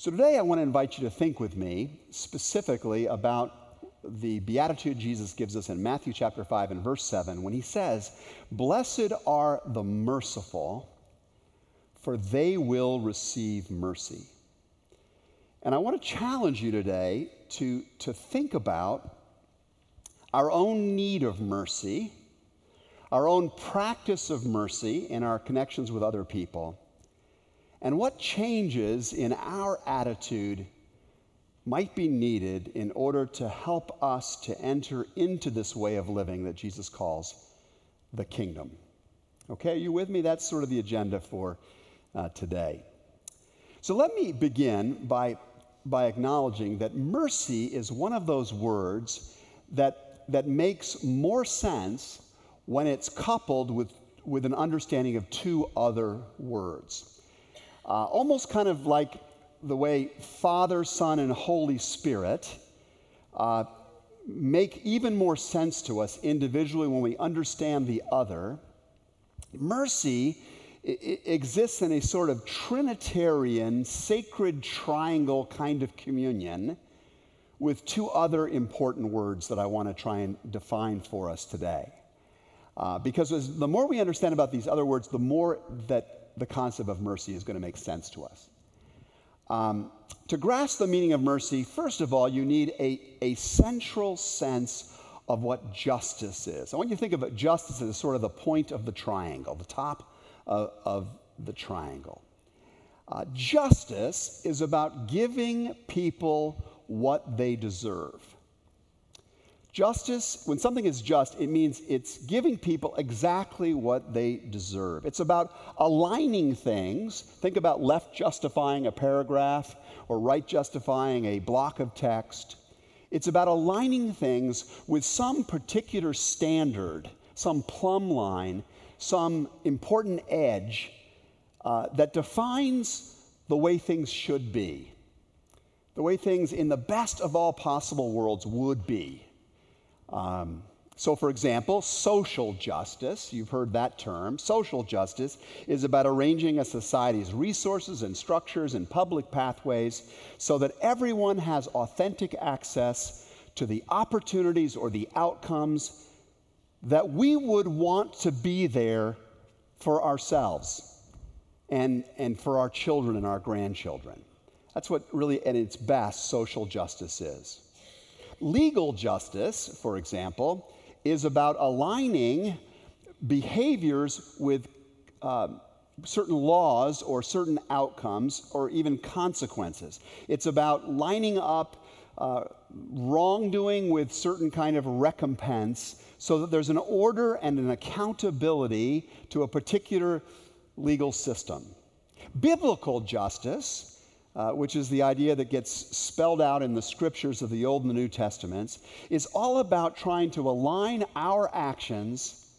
So today I want to invite you to think with me specifically about the beatitude Jesus gives us in Matthew chapter 5 and verse 7 when he says, Blessed are the merciful, for they will receive mercy. And I want to challenge you today to, to think about our own need of mercy, our own practice of mercy in our connections with other people, and what changes in our attitude might be needed in order to help us to enter into this way of living that Jesus calls the kingdom. Okay, are you with me? That's sort of the agenda for uh, today. So let me begin by, by acknowledging that mercy is one of those words that, that makes more sense when it's coupled with, with an understanding of two other words. Uh, almost kind of like the way Father, Son, and Holy Spirit uh, make even more sense to us individually when we understand the other. Mercy exists in a sort of Trinitarian, sacred triangle kind of communion with two other important words that I want to try and define for us today. Uh, because as, the more we understand about these other words, the more that the concept of mercy is going to make sense to us. Um, to grasp the meaning of mercy, first of all, you need a, a central sense of what justice is. I want you to think of justice as sort of the point of the triangle, the top of, of the triangle. Uh, justice is about giving people what they deserve. Justice, when something is just, it means it's giving people exactly what they deserve. It's about aligning things. Think about left justifying a paragraph or right justifying a block of text. It's about aligning things with some particular standard, some plumb line, some important edge uh, that defines the way things should be, the way things in the best of all possible worlds would be. Um, so, for example, social justice, you've heard that term. Social justice is about arranging a society's resources and structures and public pathways so that everyone has authentic access to the opportunities or the outcomes that we would want to be there for ourselves and, and for our children and our grandchildren. That's what really, at its best, social justice is. Legal justice, for example, is about aligning behaviors with uh, certain laws or certain outcomes or even consequences. It's about lining up uh, wrongdoing with certain kind of recompense so that there's an order and an accountability to a particular legal system. Biblical justice uh, which is the idea that gets spelled out in the scriptures of the Old and the New Testaments, is all about trying to align our actions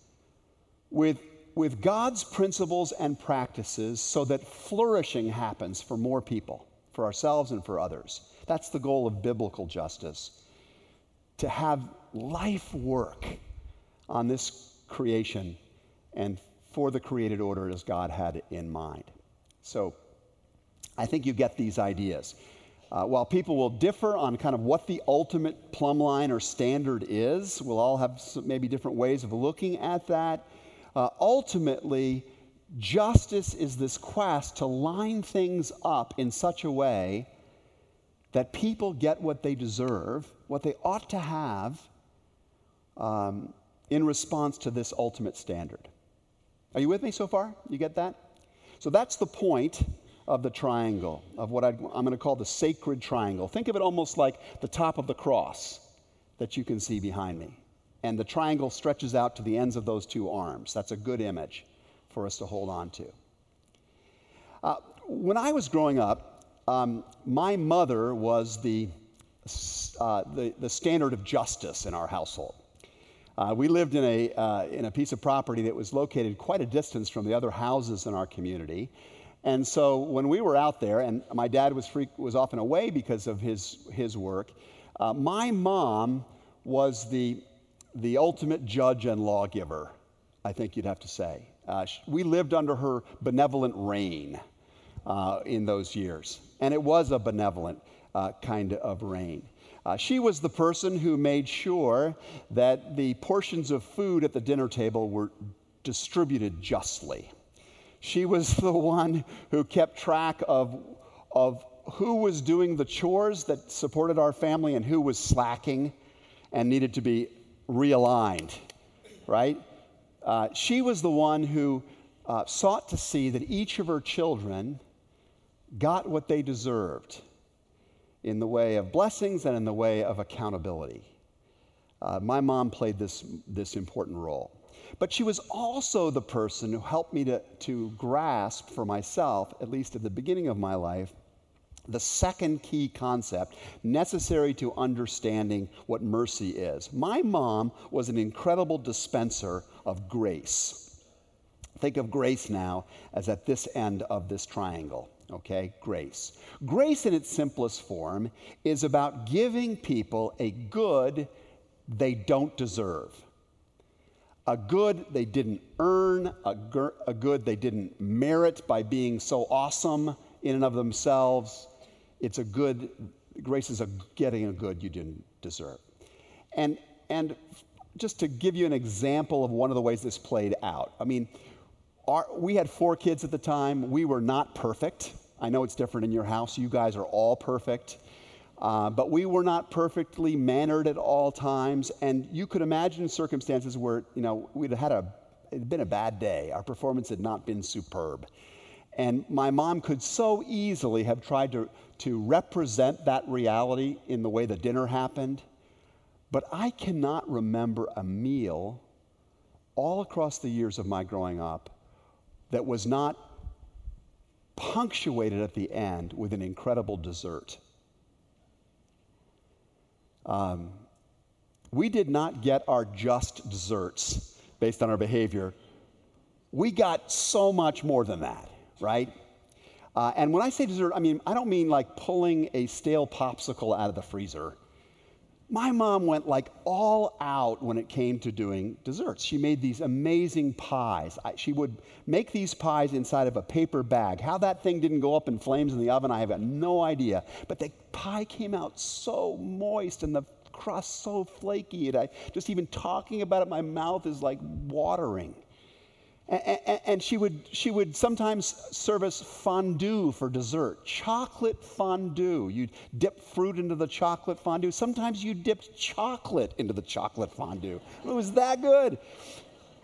with, with God's principles and practices so that flourishing happens for more people, for ourselves and for others. That's the goal of biblical justice to have life work on this creation and for the created order as God had it in mind. So, I think you get these ideas. Uh, while people will differ on kind of what the ultimate plumb line or standard is, we'll all have some, maybe different ways of looking at that. Uh, ultimately, justice is this quest to line things up in such a way that people get what they deserve, what they ought to have um, in response to this ultimate standard. Are you with me so far? You get that? So that's the point of the triangle, of what i am going to call the sacred triangle. Think of it almost like the top of the cross that you can see behind me. And the triangle stretches out to the ends of those two arms. That's a good image for us to hold on to. Uh, when I was growing up, um, my mother was the, uh, the, the, standard of justice in our household. Uh, we lived in a, uh, in a piece of property that was located quite a distance from the other houses in our community. And so when we were out there, and my dad was, free, was often away because of his, his work, uh, my mom was the, the ultimate judge and lawgiver, I think you'd have to say. Uh, we lived under her benevolent reign. uh, in those years. And it was a benevolent uh, kind of reign. Uh, she was the person who made sure that the portions of food at the dinner table were distributed justly. She was the one who kept track of, of who was doing the chores that supported our family and who was slacking and needed to be realigned, right? Uh, she was the one who uh, sought to see that each of her children got what they deserved in the way of blessings and in the way of accountability. Uh, my mom played this, this important role. But she was also the person who helped me to, to grasp for myself, at least at the beginning of my life, the second key concept necessary to understanding what mercy is. My mom was an incredible dispenser of grace. Think of grace now as at this end of this triangle okay? Grace. Grace, in its simplest form, is about giving people a good they don't deserve. A good they didn't earn, a, a good they didn't merit by being so awesome in and of themselves. It's a good, grace is a getting a good you didn't deserve. And, and just to give you an example of one of the ways this played out, I mean, our, we had four kids at the time. We were not perfect. I know it's different in your house. You guys are all perfect. Uh, but we were not perfectly mannered at all times. And you could imagine circumstances where, you know, we'd had a, it had been a bad day. Our performance had not been superb. And my mom could so easily have tried to, to represent that reality in the way the dinner happened. But I cannot remember a meal all across the years of my growing up that was not punctuated at the end with an incredible dessert. Um, we did not get our just desserts based on our behavior. We got so much more than that, right? Uh, and when I say dessert, I mean, I don't mean like pulling a stale popsicle out of the freezer my mom went like all out when it came to doing desserts. She made these amazing pies. I, she would make these pies inside of a paper bag. How that thing didn't go up in flames in the oven, I have no idea. But the pie came out so moist and the crust so flaky. And I just even talking about it, my mouth is like watering. And, she, would, she would sometimes serve us fondue for dessert, chocolate fondue. You'd dip fruit into the chocolate fondue. Sometimes you dipped chocolate into the chocolate fondue. It was that good.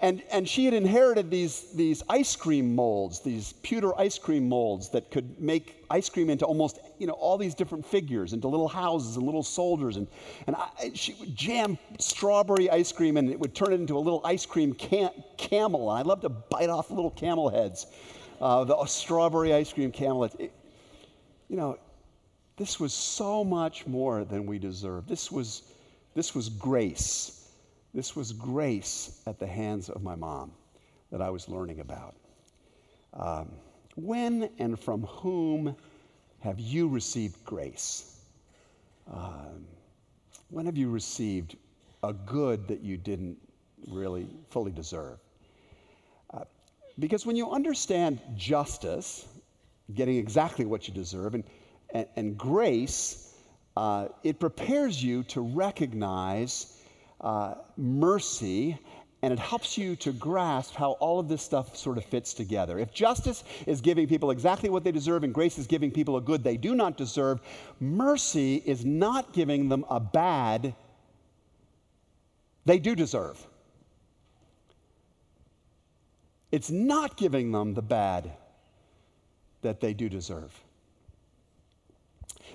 And, and she had inherited these, these ice cream molds, these pewter ice cream molds that could make ice cream into almost, you know, all these different figures, into little houses and little soldiers. And, and I, she would jam strawberry ice cream and it would turn it into a little ice cream cam- camel. And I love to bite off little camel heads, uh, the strawberry ice cream camel. It, you know, this was so much more than we deserved. This was, this was grace. This was grace at the hands of my mom that I was learning about. Um, when and from whom have you received grace? Um, when have you received a good that you didn't really fully deserve? Uh, because when you understand justice, getting exactly what you deserve, and, and, and grace, uh, it prepares you to recognize uh, mercy and it helps you to grasp how all of this stuff sort of fits together. If justice is giving people exactly what they deserve and grace is giving people a good they do not deserve, mercy is not giving them a bad they do deserve. It's not giving them the bad that they do deserve.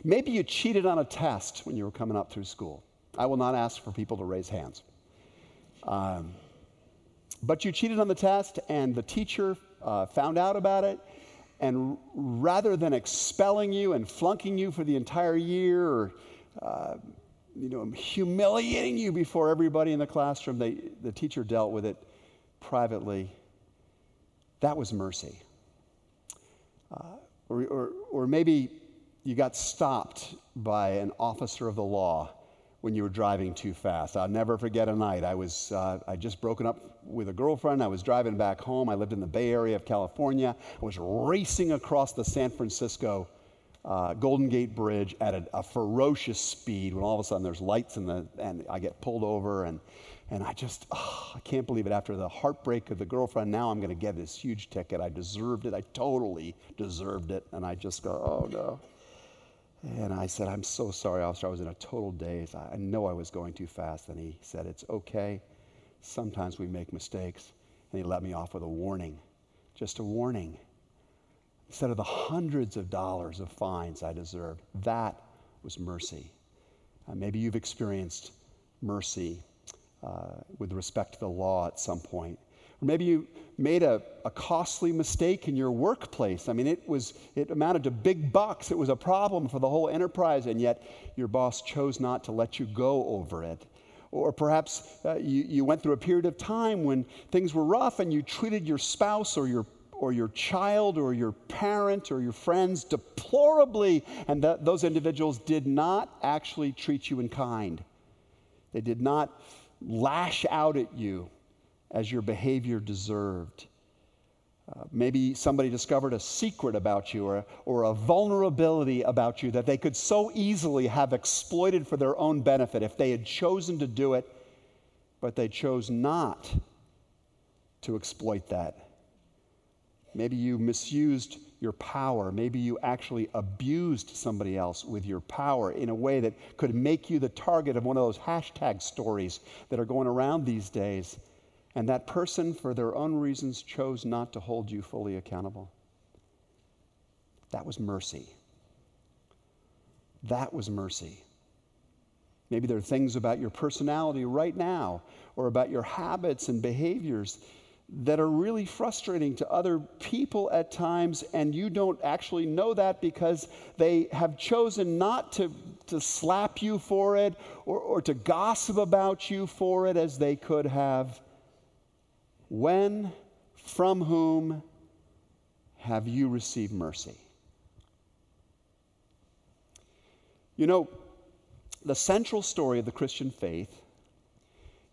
Maybe you cheated on a test when you were coming up through school. I will not ask for people to raise hands. Um, but you cheated on the test, and the teacher uh, found out about it. And rather than expelling you and flunking you for the entire year or uh, you know, humiliating you before everybody in the classroom, they, the teacher dealt with it privately. That was mercy. Uh, or, or, or maybe you got stopped by an officer of the law when you were driving too fast. I'll never forget a night. I was uh, I just broken up with a girlfriend. I was driving back home. I lived in the Bay Area of California. I was racing across the San Francisco uh, Golden Gate Bridge at a, a, ferocious speed when all of a sudden there's lights in the and I get pulled over and and I just oh, I can't believe it after the heartbreak of the girlfriend now I'm going to get this huge ticket I deserved it I totally deserved it and I just go oh no and I said, I'm so sorry, officer. I was in a total daze. I know I was going too fast. And he said, It's okay. Sometimes we make mistakes. And he let me off with a warning, just a warning. Instead of the hundreds of dollars of fines I deserved, that was mercy. Uh, maybe you've experienced mercy uh, with respect to the law at some point. Or maybe you made a, a costly mistake in your workplace. I mean, it, was, it amounted to big bucks. It was a problem for the whole enterprise, and yet your boss chose not to let you go over it. Or perhaps uh, you, you went through a period of time when things were rough and you treated your spouse or your or your child or your parent or your friends deplorably, and those individuals did not actually treat you in kind. They did not lash out at you as your behavior deserved. Uh, maybe somebody discovered a secret about you or, or a vulnerability about you that they could so easily have exploited for their own benefit if they had chosen to do it, but they chose not to exploit that. Maybe you misused your power. Maybe you actually abused somebody else with your power in a way that could make you the target of one of those hashtag stories that are going around these days and that person, for their own reasons, chose not to hold you fully accountable. That was mercy. That was mercy. Maybe there are things about your personality right now or about your habits and behaviors that are really frustrating to other people at times, and you don't actually know that because they have chosen not to, to slap you for it or, or to gossip about you for it as they could have. When, from whom have you received mercy? You know, the central story of the Christian faith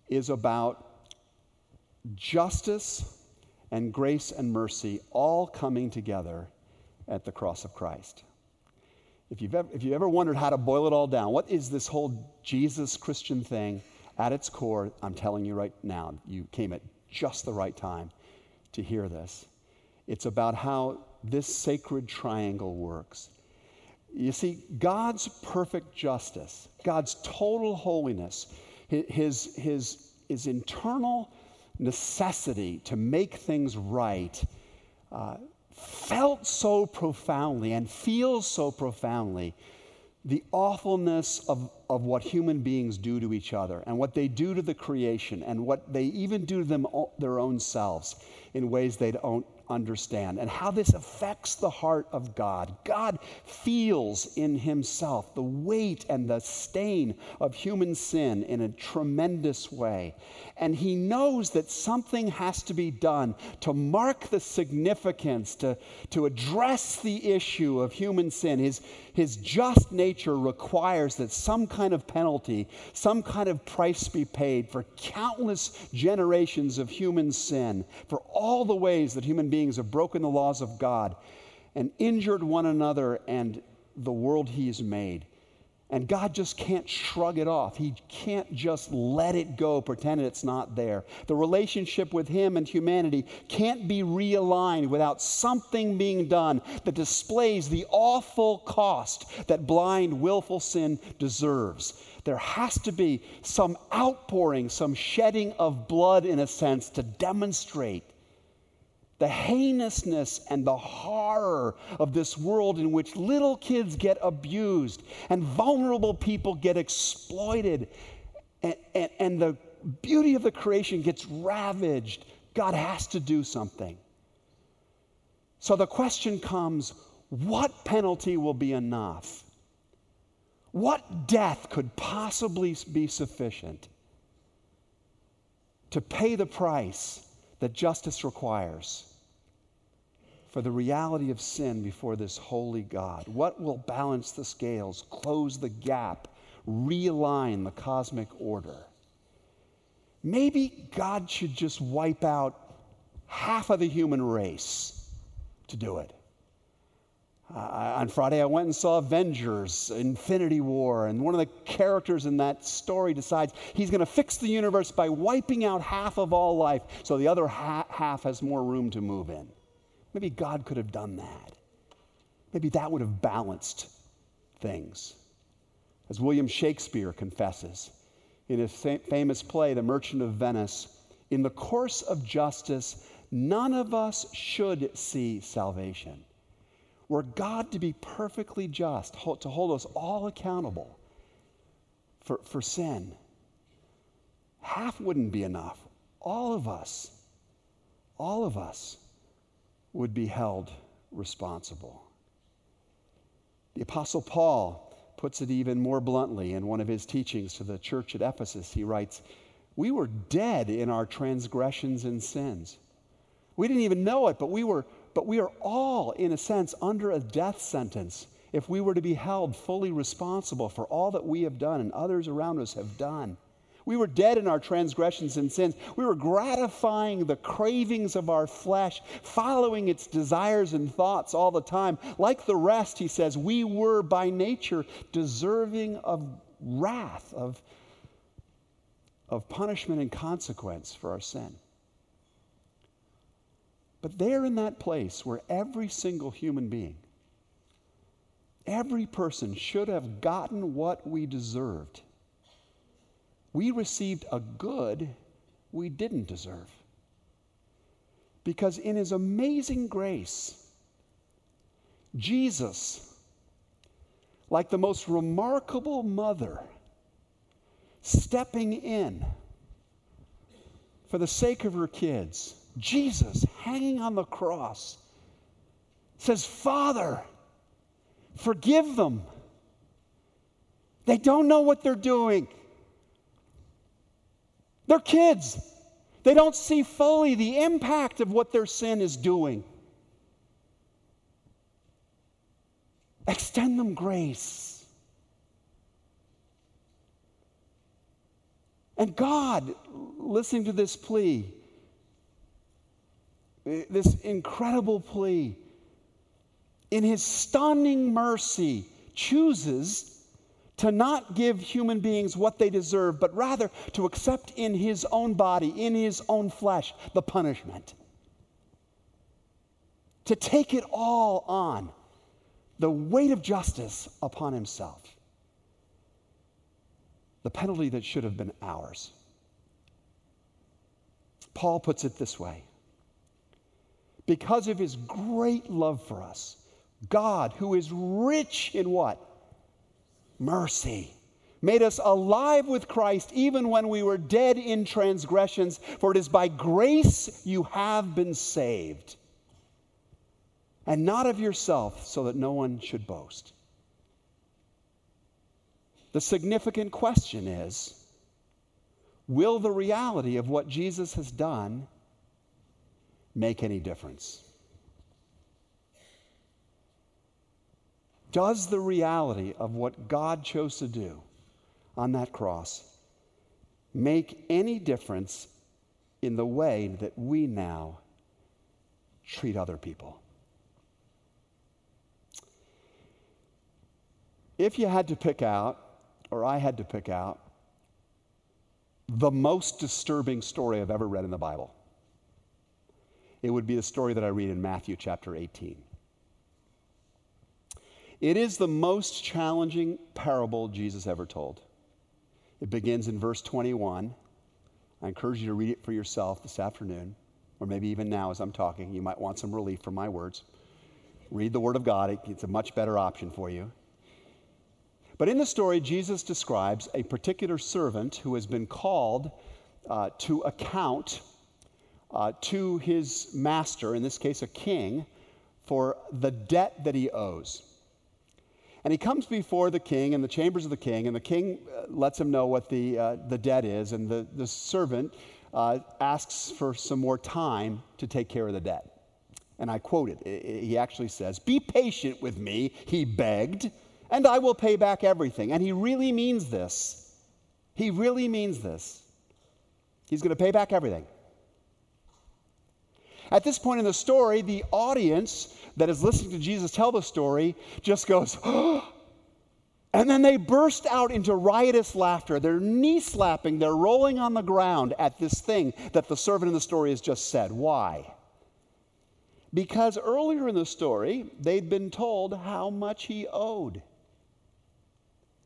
is about justice and grace and mercy all coming together at the cross of Christ. If you've, ever, if you've ever wondered how to boil it all down, what is this whole Jesus Christian thing? At its core, I'm telling you right now, you came at just the right time to hear this. It's about how this sacred triangle works. You see, God's perfect justice, God's total holiness, his, his, his internal necessity to make things right uh, felt so profoundly and feels so profoundly the awfulness of, of what human beings do to each other and what they do to the creation and what they even do to them, their own selves in ways they don't understand and how this affects the heart of God. God feels in himself the weight and the stain of human sin in a tremendous way. And he knows that something has to be done to mark the significance, to, to address the issue of human sin. His, his just nature requires that some kind of penalty, some kind of price be paid for countless generations of human sin, for all the ways that human beings have broken the laws of God and injured one another and the world He has made. And God just can't shrug it off. He can't just let it go, pretend it's not there. The relationship with Him and humanity can't be realigned without something being done that displays the awful cost that blind, willful sin deserves. There has to be some outpouring, some shedding of blood, in a sense, to demonstrate the heinousness and the horror of this world in which little kids get abused and vulnerable people get exploited and, and, and, the beauty of the creation gets ravaged, God has to do something. So the question comes what penalty will be enough? What death could possibly be sufficient to pay the price that justice requires? For the reality of sin before this holy God? What will balance the scales, close the gap, realign the cosmic order. Maybe God should just wipe out half of the human race to do it. Uh, on Friday, I went and saw Avengers, Infinity War, and one of the characters in that story decides he's going to fix the universe by wiping out half of all life so the other ha- half has more room to move in. Maybe God could have done that. Maybe that would have balanced things. As William Shakespeare confesses in his famous play, The Merchant of Venice, in the course of justice, none of us should see salvation were God to be perfectly just, to hold us all accountable for, for sin, half wouldn't be enough. All of us, all of us would be held responsible. The Apostle Paul puts it even more bluntly in one of his teachings to the church at Ephesus. He writes, We were dead in our transgressions and sins. We didn't even know it, but we were but we are all, in a sense, under a death sentence if we were to be held fully responsible for all that we have done and others around us have done. We were dead in our transgressions and sins. We were gratifying the cravings of our flesh, following its desires and thoughts all the time. Like the rest, he says, we were by nature deserving of wrath, of, of punishment and consequence for our sin. But there in that place where every single human being, every person should have gotten what we deserved, we received a good we didn't deserve. Because in his amazing grace, Jesus, like the most remarkable mother, stepping in for the sake of her kids, Jesus hanging on the cross says, Father, forgive them. They don't know what they're doing. They're kids. They don't see fully the impact of what their sin is doing. Extend them grace. And God, listening to this plea, this incredible plea, in his stunning mercy, chooses to not give human beings what they deserve, but rather to accept in his own body, in his own flesh, the punishment. To take it all on, the weight of justice upon himself. The penalty that should have been ours. Paul puts it this way because of his great love for us, God, who is rich in what? Mercy. Made us alive with Christ even when we were dead in transgressions, for it is by grace you have been saved. And not of yourself, so that no one should boast. The significant question is will the reality of what Jesus has done make any difference? Does the reality of what God chose to do on that cross make any difference in the way that we now treat other people? If you had to pick out, or I had to pick out, the most disturbing story I've ever read in the Bible, it would be the story that I read in Matthew chapter 18. It is the most challenging parable Jesus ever told. It begins in verse 21. I encourage you to read it for yourself this afternoon, or maybe even now as I'm talking. You might want some relief from my words. Read the Word of God, it's a much better option for you. But in the story, Jesus describes a particular servant who has been called uh, to account uh, to his master, in this case a king, for the debt that he owes. And he comes before the king in the chambers of the king, and the king uh, lets him know what the, uh, the debt is, and the, the servant uh, asks for some more time to take care of the debt. And I quote it. He actually says, Be patient with me, he begged, and I will pay back everything. And he really means this. He really means this. He's going to pay back everything. At this point in the story, the audience that is listening to Jesus tell the story just goes, and then they burst out into riotous laughter. They're knee slapping, they're rolling on the ground at this thing that the servant in the story has just said. Why? Because earlier in the story, they'd been told how much he owed.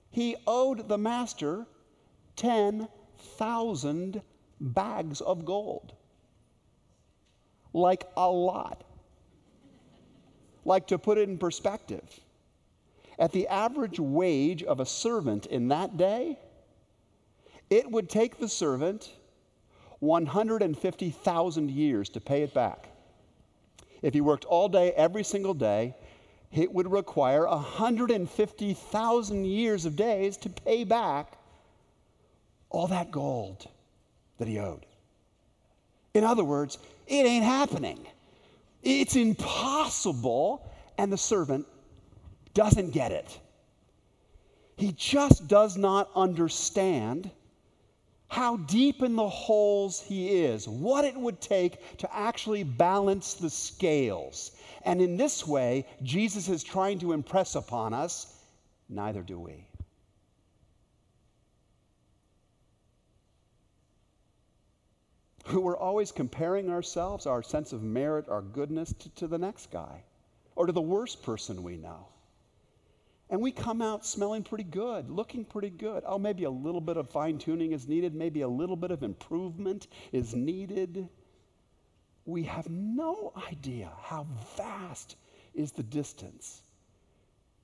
He owed the master 10,000 bags of gold. Like a lot. Like to put it in perspective, at the average wage of a servant in that day, it would take the servant 150,000 years to pay it back. If he worked all day, every single day, it would require 150,000 years of days to pay back all that gold that he owed. In other words, it ain't happening. It's impossible, and the servant doesn't get it. He just does not understand how deep in the holes he is, what it would take to actually balance the scales. And in this way, Jesus is trying to impress upon us neither do we. We're always comparing ourselves, our sense of merit, our goodness, to, to the next guy or to the worst person we know. And we come out smelling pretty good, looking pretty good. Oh, maybe a little bit of fine tuning is needed, maybe a little bit of improvement is needed. We have no idea how vast is the distance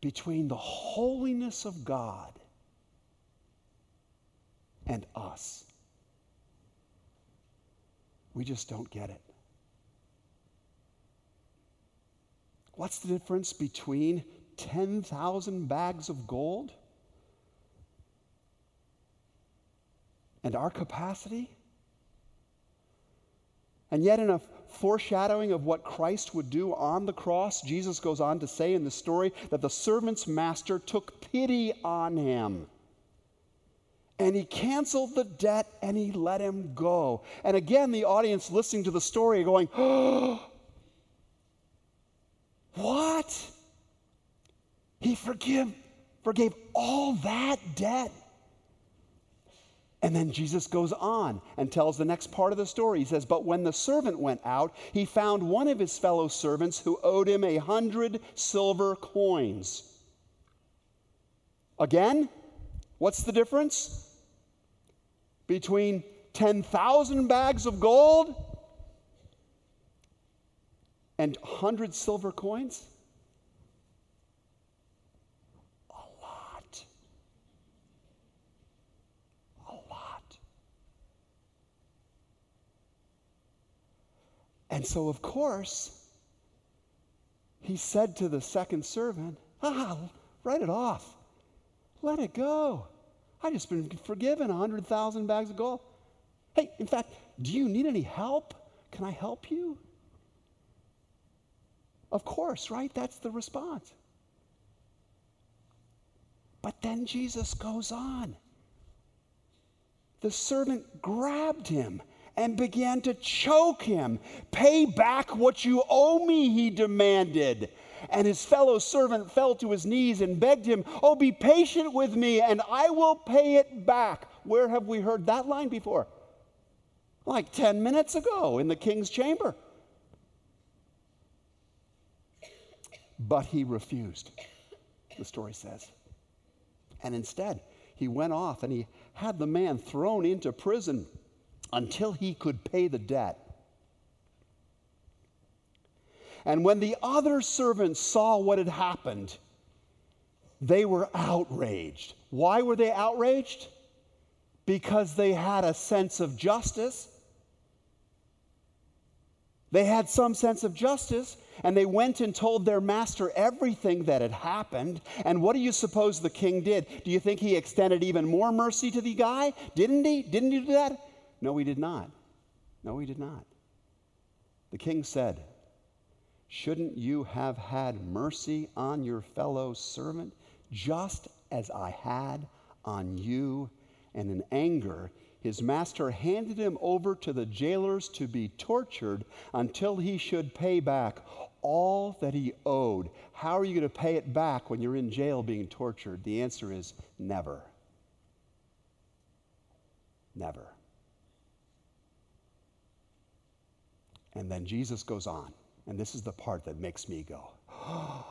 between the holiness of God and us. We just don't get it. What's the difference between 10,000 bags of gold? And our capacity? And yet, in a foreshadowing of what Christ would do on the cross, Jesus goes on to say in the story that the servant's master took pity on him. And he canceled the debt and he let him go. And again, the audience listening to the story going, oh, What? He forgive, forgave all that debt. And then Jesus goes on and tells the next part of the story. He says, But when the servant went out, he found one of his fellow servants who owed him a hundred silver coins. Again, what's the difference between 10,000 bags of gold and 100 silver coins? A lot. A lot. And so, of course, he said to the second servant, Ah, write it off. Let it go. I just been forgiven 100,000 bags of gold. Hey, in fact, do you need any help? Can I help you? Of course, right? That's the response. But then Jesus goes on. The servant grabbed him and began to choke him. Pay back what you owe me, he demanded. And his fellow servant fell to his knees and begged him, Oh, be patient with me, and I will pay it back. Where have we heard that line before? Like 10 minutes ago in the king's chamber. But he refused, the story says. And instead, he went off and he had the man thrown into prison until he could pay the debt. And when the other servants saw what had happened, they were outraged. Why were they outraged? Because they had a sense of justice. They had some sense of justice, and they went and told their master everything that had happened. And what do you suppose the king did? Do you think he extended even more mercy to the guy? Didn't he? Didn't he do that? No, he did not. No, he did not. The king said, Shouldn't you have had mercy on your fellow servant, just as I had on you. And in anger, his master handed him over to the jailers to be tortured until he should pay back all that he owed. How are you going to pay it back when you're in jail being tortured? The answer is never. Never. And then Jesus goes on, and this is the part that makes me go,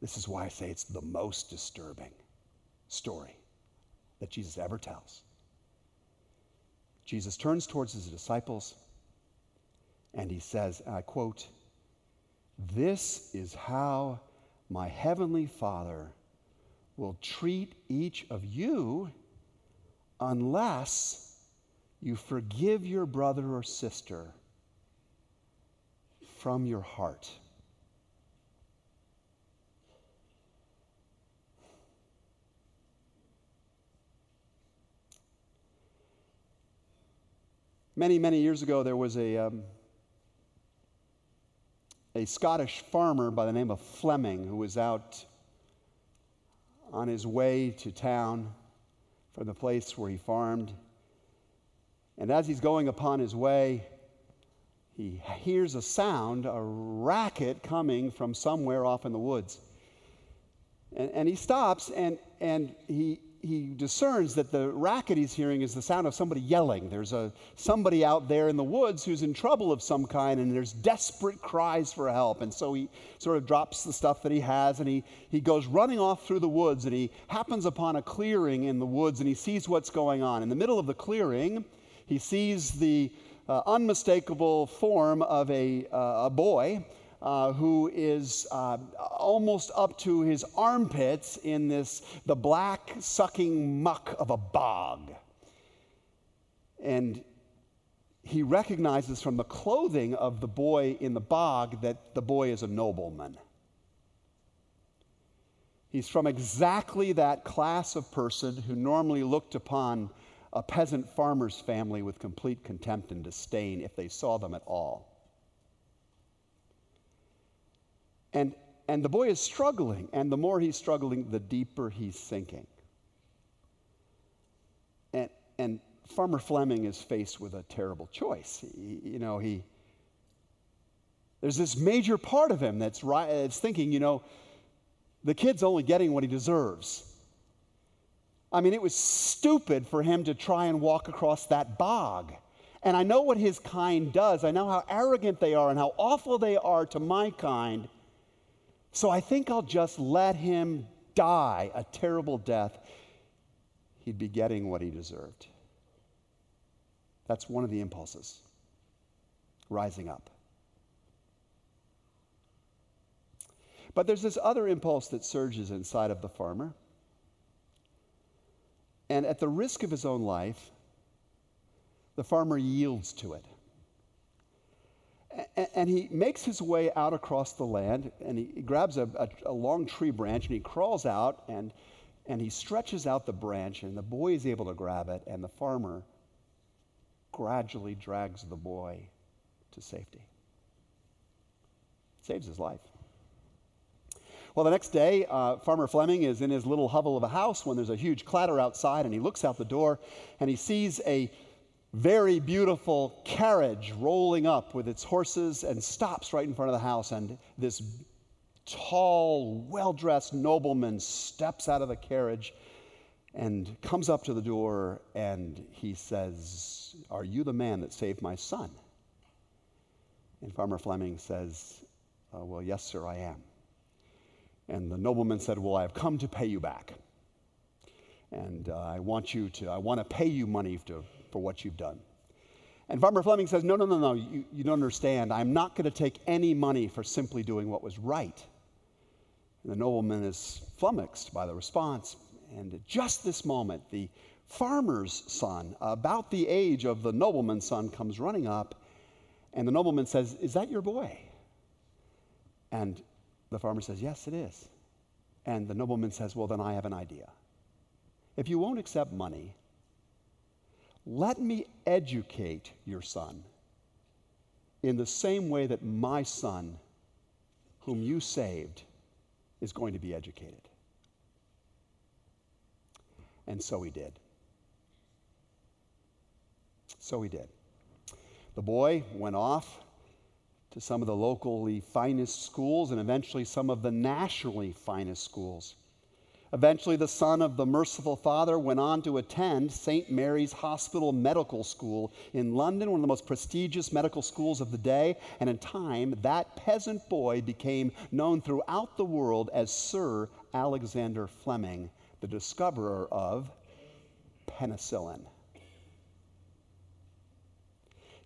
This is why I say it's the most disturbing story that Jesus ever tells. Jesus turns towards his disciples and he says, and I quote, This is how my heavenly Father will treat each of you unless you forgive your brother or sister from your heart. Many, many years ago, there was a, um, a Scottish farmer by the name of Fleming who was out on his way to town from the place where he farmed. And as he's going upon his way, he hears a sound, a racket coming from somewhere off in the woods. And, and he stops and, and he, he discerns that the racket he's hearing is the sound of somebody yelling. There's a, somebody out there in the woods who's in trouble of some kind, and there's desperate cries for help. And so he sort of drops the stuff that he has, and he, he goes running off through the woods, and he happens upon a clearing in the woods, and he sees what's going on. In the middle of the clearing, he sees the uh, unmistakable form of a, uh, a boy uh, who is uh, almost up to his armpits in this the black sucking muck of a bog. And he recognizes from the clothing of the boy in the bog that the boy is a nobleman. He's from exactly that class of person who normally looked upon a peasant farmer's family with complete contempt and disdain if they saw them at all And, and the boy is struggling, and the more he's struggling, the deeper he's sinking. And, and Farmer Fleming is faced with a terrible choice. He, you know, he, there's this major part of him that's, right, that's thinking, you know, the kid's only getting what he deserves. I mean, it was stupid for him to try and walk across that bog. And I know what his kind does. I know how arrogant they are and how awful they are to my kind. So I think I'll just let him die a terrible death. He'd be getting what he deserved. That's one of the impulses rising up. But there's this other impulse that surges inside of the farmer. And at the risk of his own life, the farmer yields to it. And he makes his way out across the land and he grabs a, a, a, long tree branch and he crawls out and, and he stretches out the branch and the boy is able to grab it and the farmer gradually drags the boy to safety. Saves his life well the next day uh, farmer fleming is in his little hovel of a house when there's a huge clatter outside and he looks out the door and he sees a very beautiful carriage rolling up with its horses and stops right in front of the house. And this tall, well dressed nobleman steps out of the carriage and comes up to the door and he says, Are you the man that saved my son? And Farmer Fleming says, uh, Well, yes, sir, I am. And the nobleman said, Well, I have come to pay you back. And uh, I want you to, I want to pay you money to for what you've done. And Farmer Fleming says, No, no, no, no, you, you don't understand. I'm not going to take any money for simply doing what was right. And the nobleman is flummoxed by the response. And just this moment, the farmer's son, about the age of the nobleman's son, comes running up. And the nobleman says, Is that your boy? And the farmer says, Yes, it is. And the nobleman says, Well, then I have an idea. If you won't accept money, let me educate your son in the same way that my son, whom you saved, is going to be educated. And so he did. So he did. The boy went off to some of the locally finest schools and eventually some of the nationally finest schools. Eventually, the son of the merciful father went on to attend St. Mary's Hospital Medical School in London, one of the most prestigious medical schools of the day. And in time, that peasant boy became known throughout the world as Sir Alexander Fleming, the discoverer of penicillin.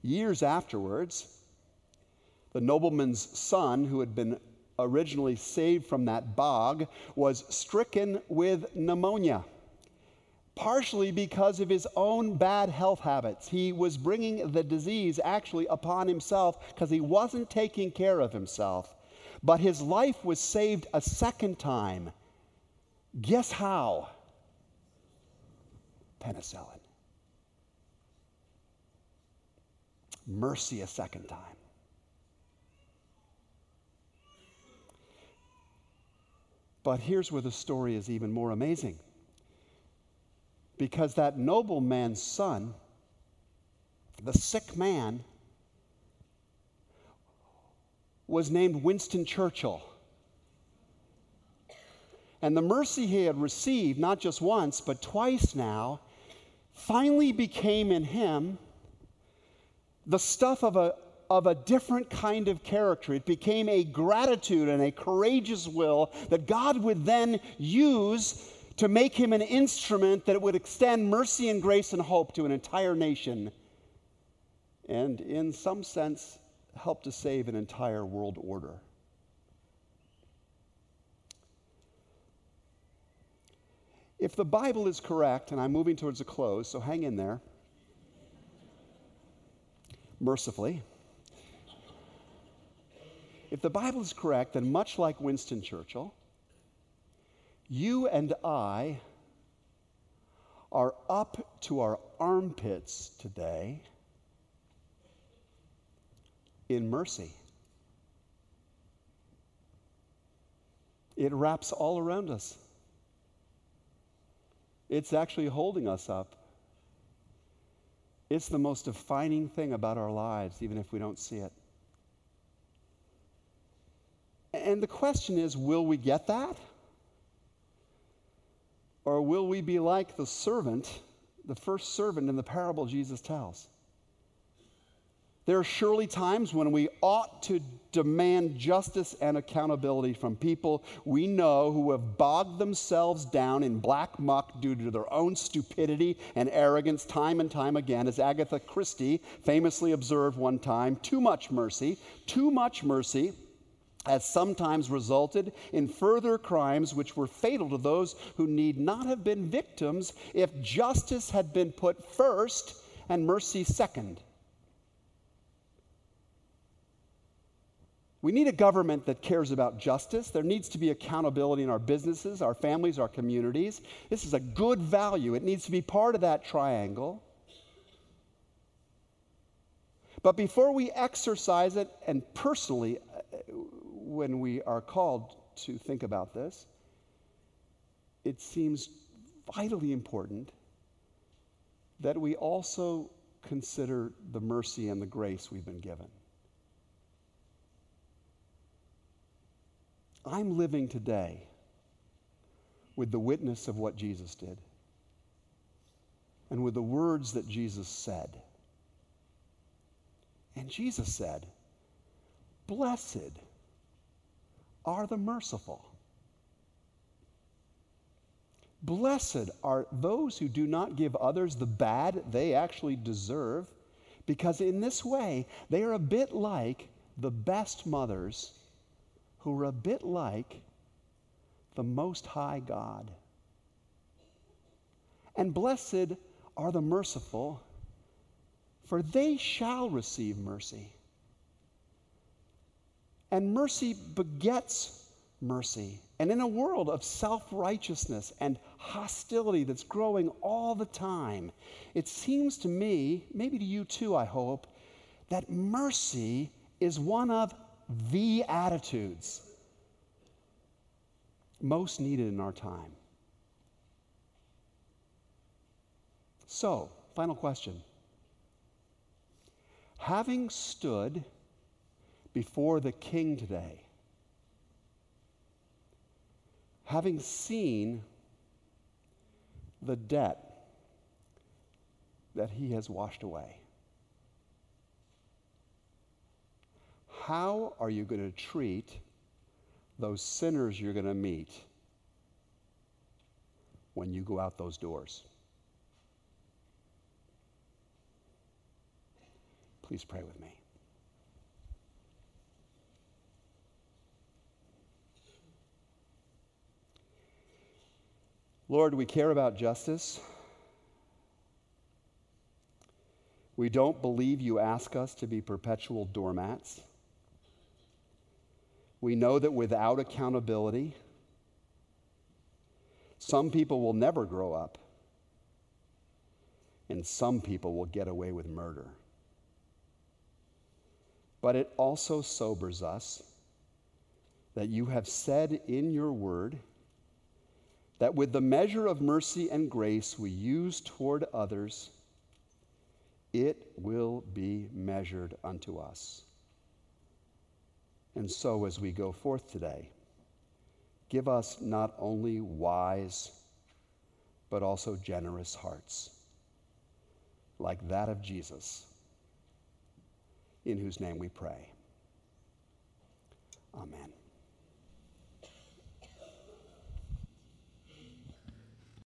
Years afterwards, the nobleman's son, who had been originally saved from that bog, was stricken with pneumonia. Partially because of his own bad health habits. He was bringing the disease actually upon himself because he wasn't taking care of himself. But his life was saved a second time. Guess how? Penicillin. Mercy a second time. But here's where the story is even more amazing. Because that nobleman's son, the sick man, was named Winston Churchill. And the mercy he had received, not just once, but twice now, finally became in him the stuff of a, of a different kind of character. It became a gratitude and a courageous will that God would then use to make him an instrument that would extend mercy and grace and hope to an entire nation and, in some sense, help to save an entire world order. If the Bible is correct, and I'm moving towards a close, so hang in there, mercifully. If the Bible is correct, then much like Winston Churchill, you and I are up to our armpits today in mercy. It wraps all around us. It's actually holding us up. It's the most defining thing about our lives, even if we don't see it. And the question is will we get that? Or will we be like the servant, the first servant in the parable Jesus tells? There are surely times when we ought to demand justice and accountability from people we know who have bogged themselves down in black muck due to their own stupidity and arrogance time and time again. As Agatha Christie famously observed one time, too much mercy, too much mercy has sometimes resulted in further crimes which were fatal to those who need not have been victims if justice had been put first and mercy second. We need a government that cares about justice. There needs to be accountability in our businesses, our families, our communities. This is a good value. It needs to be part of that triangle. But before we exercise it, and personally, uh, when we are called to think about this, it seems vitally important that we also consider the mercy and the grace we've been given. I'm living today with the witness of what Jesus did and with the words that Jesus said. And Jesus said, Blessed are the merciful. Blessed are those who do not give others the bad they actually deserve, because in this way they are a bit like the best mothers who are a bit like the Most High God. And blessed are the merciful, for they shall receive mercy. And mercy begets mercy. And in a world of self righteousness and hostility that's growing all the time, it seems to me, maybe to you too, I hope, that mercy is one of the attitudes most needed in our time. So, final question. Having stood before the king today, having seen the debt that he has washed away, how are you going to treat those sinners you're going to meet when you go out those doors? Please pray with me. Lord, we care about justice. We don't believe you ask us to be perpetual doormats. We know that without accountability, some people will never grow up, and some people will get away with murder. But it also sobers us that you have said in your word that with the measure of mercy and grace we use toward others, it will be measured unto us. And so, as we go forth today, give us not only wise, but also generous hearts, like that of Jesus, in whose name we pray. Amen.